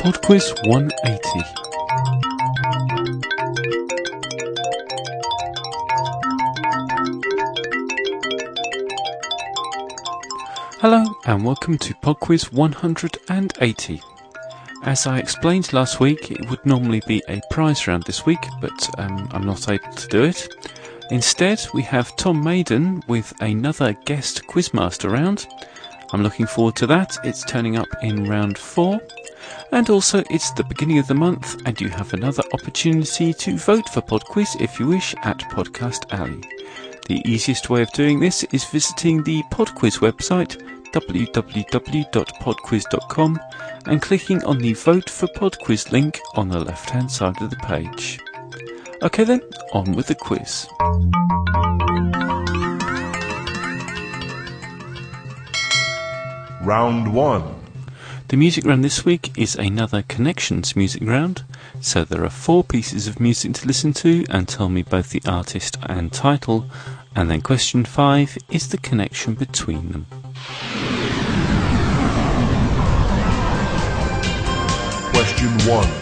Podquiz 180. Hello and welcome to Podquiz 180. As I explained last week, it would normally be a prize round this week, but um, I'm not able to do it. Instead, we have Tom Maydon with another guest quizmaster round. I'm looking forward to that. It's turning up in round four. And also, it's the beginning of the month, and you have another opportunity to vote for Podquiz if you wish at Podcast Alley. The easiest way of doing this is visiting the Podquiz website, www.podquiz.com, and clicking on the Vote for Podquiz link on the left hand side of the page. Okay, then, on with the quiz. Round 1. The music round this week is another Connections music round, so there are four pieces of music to listen to and tell me both the artist and title, and then question five is the connection between them. Question 1.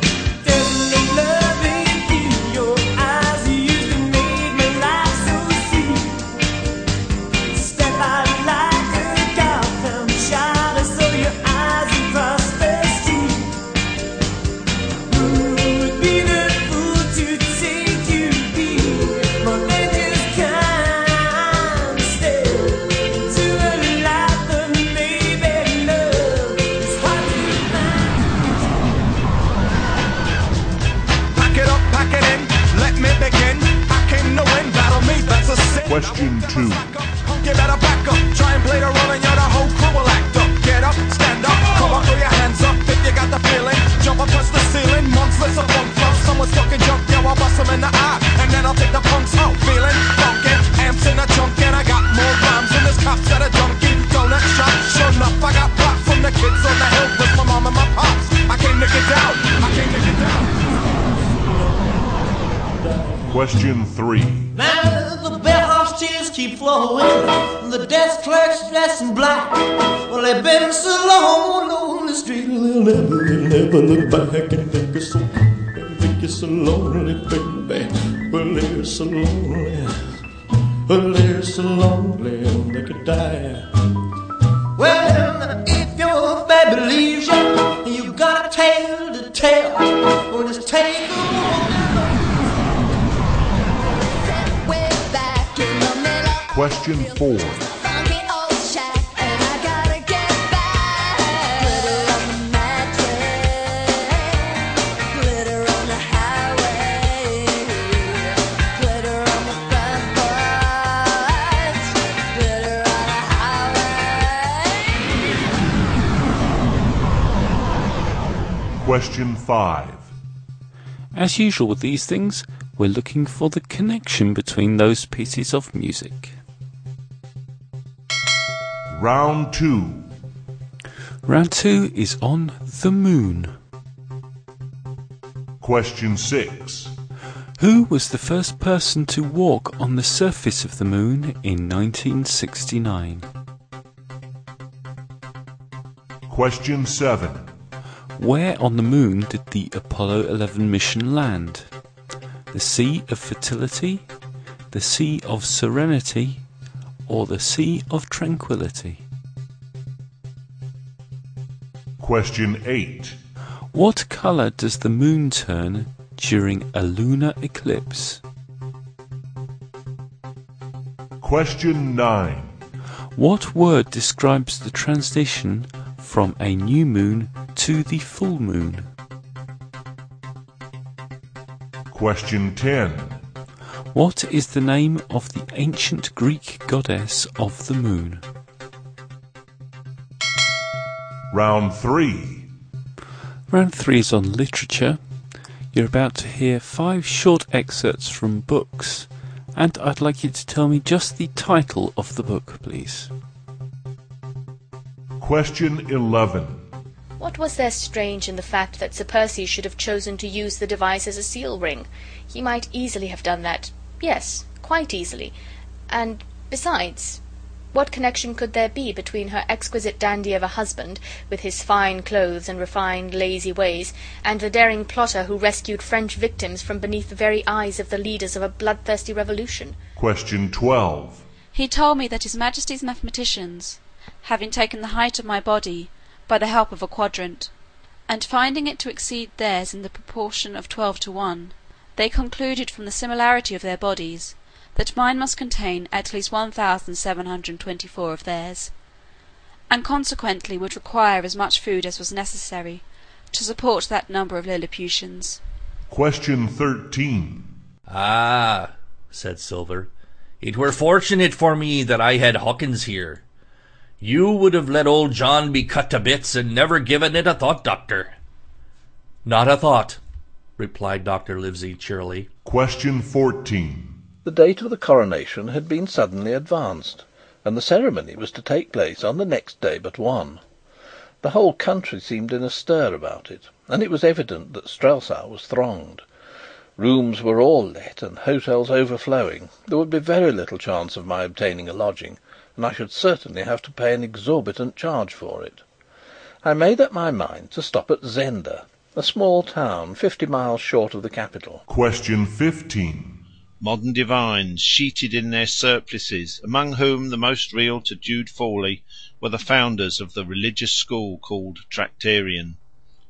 Two. You better back up, try and play the role and you're the whole crew will act up. Get up, stand up, come on, throw your hands up if you got the feeling. Jump up, touch the ceiling, monsters of funk flow. Someone's fucking jump, yo, I'll bust them in the eye. And then I'll take the punks out, feeling funky. Amps in a trunk and I got more rhymes than this cops at a junkie. Donut shop, sure enough, I got pop from the kids on the hill with my mom and my pops. I came to get down, I came to get down. Question three. Tears keep flowing. The desk clerk's dressed in black. Well, they've been so long on the street, they'll never, they'll never look back and think it's so, think it's so lonely, baby. Well, they're so lonely. Well, they're so lonely, they could die. Well, if your baby leaves you, you got a tale to tell. Well, just take Question four. Question 5. As usual with these things, we're looking for the connection between those pieces of music. Round 2. Round two is on the moon. Question 6. Who was the first person to walk on the surface of the moon in 1969? Question 7. Where on the moon did the Apollo 11 mission land? The Sea of Fertility, the Sea of Serenity, or the Sea of Tranquility? Question 8. What colour does the moon turn during a lunar eclipse? Question 9. What word describes the transition from a new moon to the full moon? Question 10. What is the name of the ancient Greek goddess of the moon? Round 3. Round three is on literature. You're about to hear five short excerpts from books, and I'd like you to tell me just the title of the book, please. Question 11. What was there strange in the fact that Sir Percy should have chosen to use the device as a seal ring? He might easily have done that. Yes, quite easily. And besides, What connection could there be between her exquisite dandy of a husband, with his fine clothes and refined lazy ways, and the daring plotter who rescued French victims from beneath the very eyes of the leaders of a bloodthirsty revolution? Question 12. He told me that his Majesty's mathematicians, having taken the height of my body by the help of a quadrant, and finding it to exceed theirs in the proportion of twelve to one, they concluded from the similarity of their bodies that mine must contain at least 1724 of theirs, and consequently would require as much food as was necessary to support that number of Lilliputians. Question 13. Ah, said Silver, it were fortunate for me that I had Hawkins here. You would have let old John be cut to bits and never given it a thought, Doctor. Not a thought, replied Dr. Livesey cheerily. Question 14. The date of the coronation had been suddenly advanced, and the ceremony was to take place on the next day but one. The whole country seemed in a stir about it, and it was evident that Strelsau was thronged. Rooms were all let, and hotels overflowing. There would be very little chance of my obtaining a lodging, and I should certainly have to pay an exorbitant charge for it. I made up my mind to stop at Zenda, a small town fifty miles short of the capital. Question 15. Modern divines, sheeted in their surplices, among whom the most real to Jude Fawley were the founders of the religious school called Tractarian,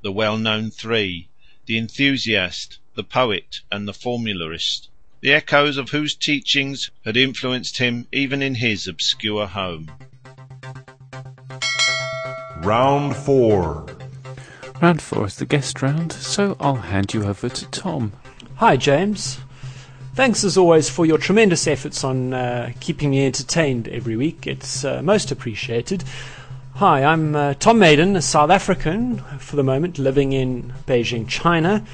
the well known three, the enthusiast, the poet, and the formularist, the echoes of whose teachings had influenced him even in his obscure home. Round 4. Round four is the guest round, so I'll hand you over to Tom. Hi, James. Thanks as always for your tremendous efforts on uh, keeping me entertained every week. It's uh, most appreciated. Hi, I'm uh, Tom Maydon, a South African for the moment, living in Beijing, China.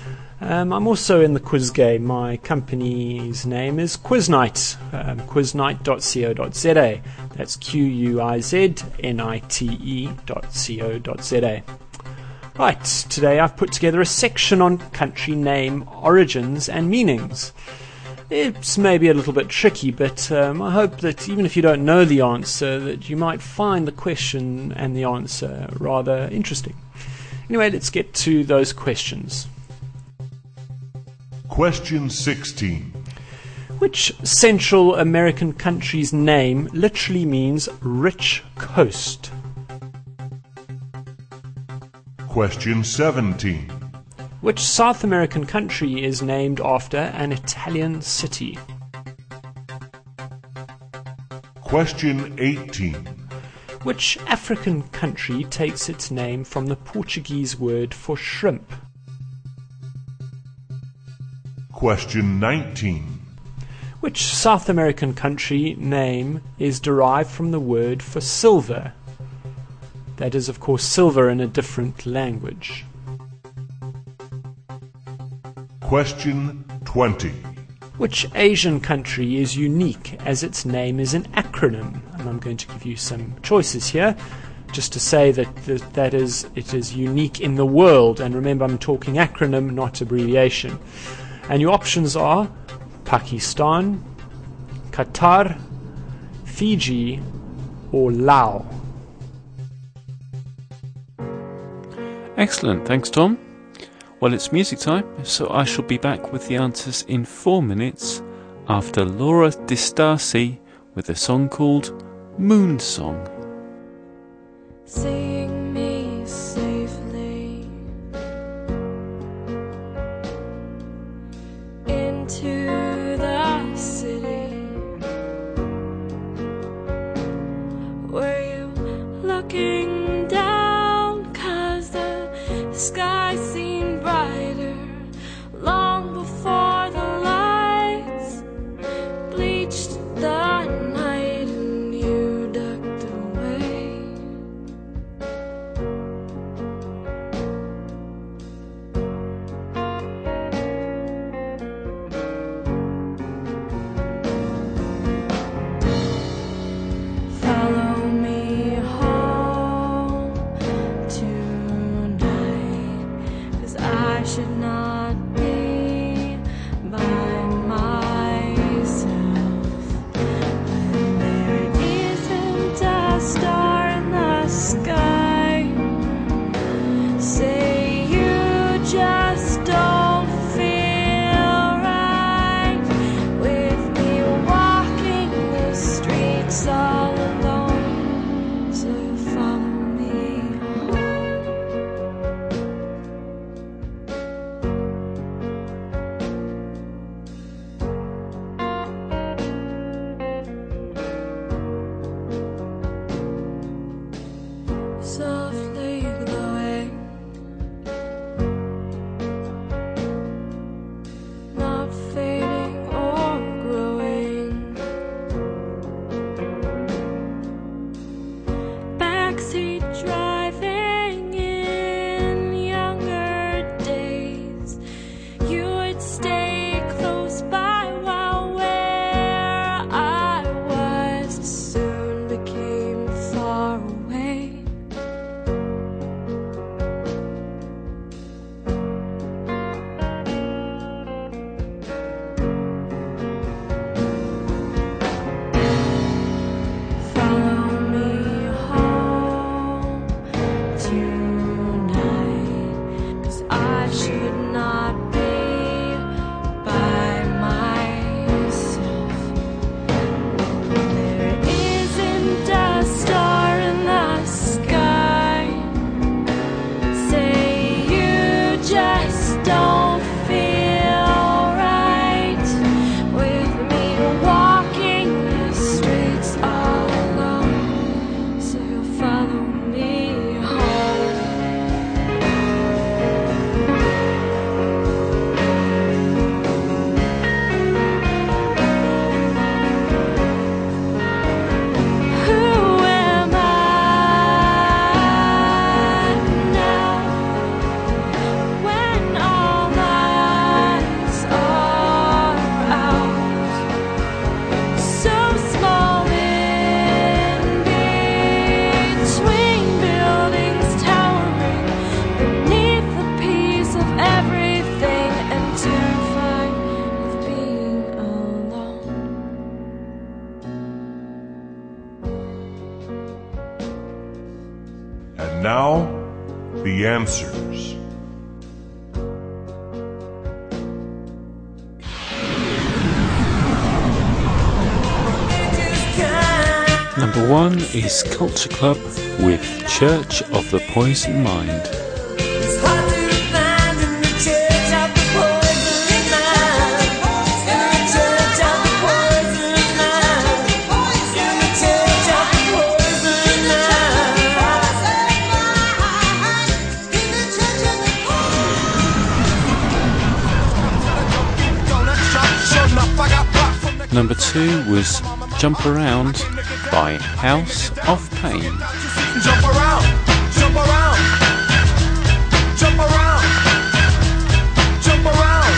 Um, I'm also in the quiz game. My company's name is Quiznite, um, quiznite.co.za. That's Q U I Z N I T E dot. Right, today I've put together a section on country name origins and meanings. It's maybe a little bit tricky, but um, I hope that even if you don't know the answer, that you might find the question and the answer rather interesting. Anyway, let's get to those questions. Question 16. Which Central American country's name literally means rich coast? Question 17. Which South American country is named after an Italian city? Question 18. Which African country takes its name from the Portuguese word for shrimp? Question 19. Which South American country name is derived from the word for silver? That is, of course, silver in a different language. Question 20. Which Asian country is unique as its name is an acronym? And I'm going to give you some choices here just to say that th- that is it is unique in the world and remember I'm talking acronym not abbreviation. And your options are Pakistan, Qatar, Fiji or Laos. Excellent, thanks, Tom. Well, it's music time, so I shall be back with the answers in four minutes after Laura Distasi with a song called Moon Song. Answers. Number one is Culture Club with Church of the Poison Mind. Number two was Jump Around by House of Pain. Jump around, jump around, jump around, jump around,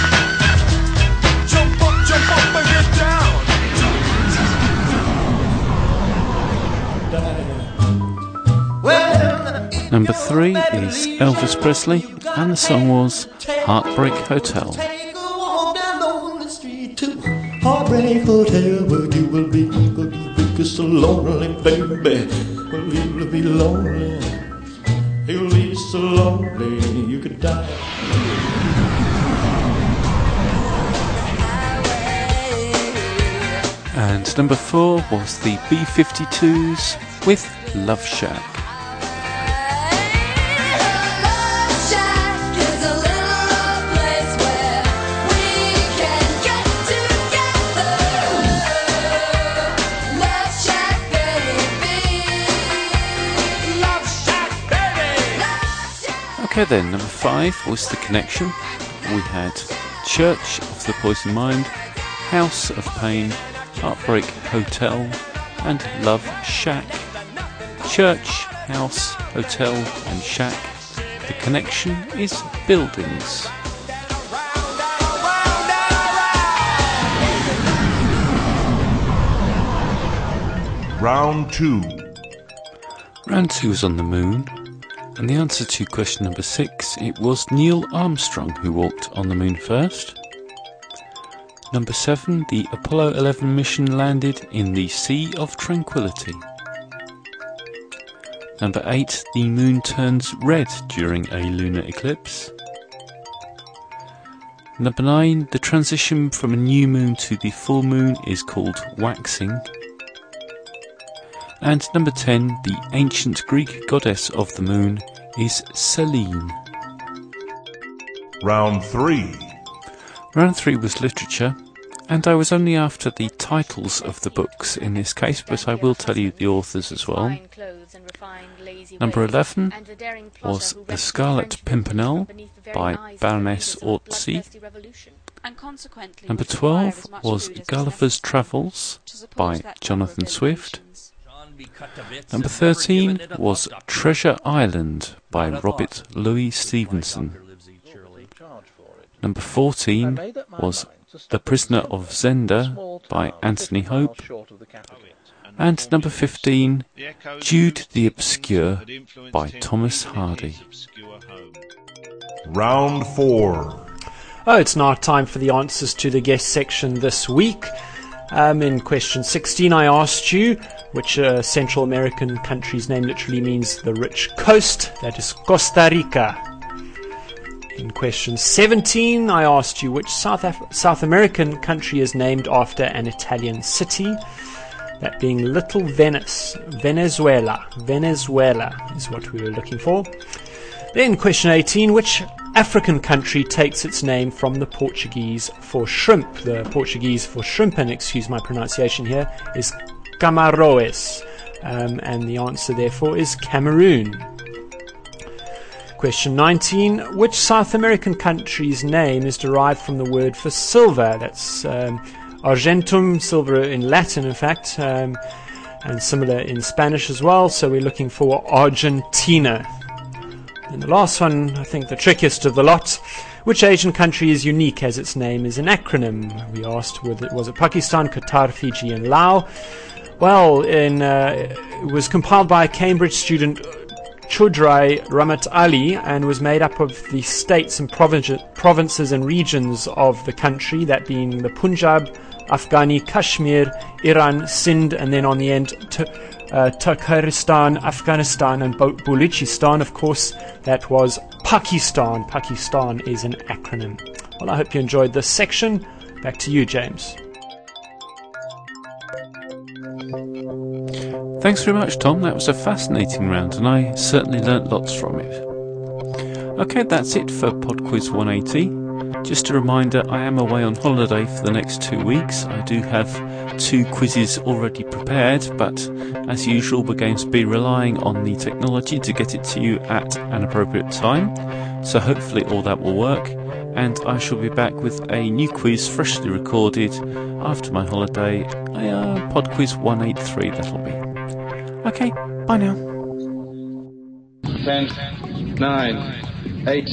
jump up, jump up and get down. Number three is Elvis Presley, and the song was Heartbreak Hotel. You will be, will be so lonely, baby. Well, you'll be lonely. You'll be so lonely you could die. And number four was the B 52s with Love Shack. Okay, then, number five was The Connection. We had Church of the Poison Mind, House of Pain, Heartbreak Hotel, and Love Shack. Church, House, Hotel, and Shack. The connection is buildings. Round 2. Round two was on the moon, and the answer to question number six, it was Neil Armstrong who walked on the moon first. Number seven, the Apollo 11 mission landed in the Sea of Tranquility. Number eight, the moon turns red during a lunar eclipse. Number nine, the transition from a new moon to the full moon is called waxing. And number 10, the ancient Greek goddess of the moon is Selene. Round 3. Round 3 was literature, and I was only after the titles of the books in this case, but I will tell you the authors as well. Fine clothes and refined lazy Number 11 and the daring plotter was who The Scarlet Pimpernel victims from beneath the very by eyes of the Baroness leaders of a Orczy. bloodthirsty revolution. and consequently Number 12 was Gulliver's Travels by that number of Jonathan Swift. Delegations. Number 13 was Treasure Island by Robert Louis Stevenson. Charge for it. Number 14 made up my was mind to stop The Prisoner of Zenda by Anthony Hope. short of the capital. And number 15, Jude the Obscure by Thomas Hardy. his obscure home. Round 4. Oh, it's now time for the answers to the guest section this week. Um, in question 16, I asked you which uh, Central American country's name literally means the rich coast. That is Costa Rica. In question 17, I asked you which South, Af- South American country is named after an Italian city. That being Little Venice, Venezuela. Venezuela is what we were looking for. Then, question 18 Which African country takes its name from the Portuguese for shrimp? The Portuguese for shrimp, and excuse my pronunciation here, is Camaroes. Um, and the answer, therefore, is Cameroon. Question 19 Which South American country's name is derived from the word for silver? That's um, Argentum, silver in Latin, in fact, um, and similar in Spanish as well. So we're looking for Argentina. And the last one, I think the trickiest of the lot. Which Asian country is unique as its name is an acronym? We asked, was it, was it Pakistan, Qatar, Fiji, and Laos? Well, in, uh, it was compiled by a Cambridge student, Choudhry Rahmat Ali, and was made up of the states and province, provinces and regions of the country, that being the Punjab, Afghani, Kashmir, Iran, Sindh, and then on the end, T- uh, Afghanistan, and Baluchistan. Of course, that was Pakistan. Pakistan is an acronym. Well, I hope you enjoyed this section. Back to you, James. Thanks very much, Tom. That was a fascinating round, and I certainly learnt lots from it. Okay, that's it for Pod Quiz 180. Just a reminder, I am away on holiday for the next two weeks. I do have two quizzes already prepared, but as usual, we're going to be relying on the technology to get it to you at an appropriate time. So hopefully all that will work, and I shall be back with a new quiz freshly recorded after my holiday. Uh, Pod Quiz 183, that'll be. Okay, bye now. 10, 9, 8,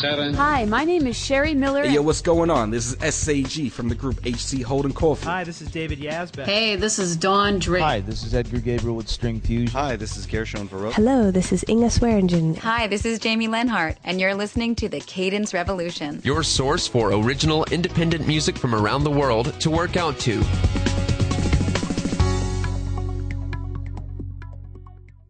7. Hi, my name is Sherry Miller. Hey, yo, what's going on? This is SAG from the group HC Holden Coffee. Hi, this is David Yazbek. Hey, this is Dawn Drake. Hi, this is Edgar Gabriel with String Fusion. Hi, this is Gershon Varro. Hello, this is Inga Swearingen. Hi, this is Jamie Lenhart, and you're listening to the Cadence Revolution. Your source for original independent music from around the world to work out to.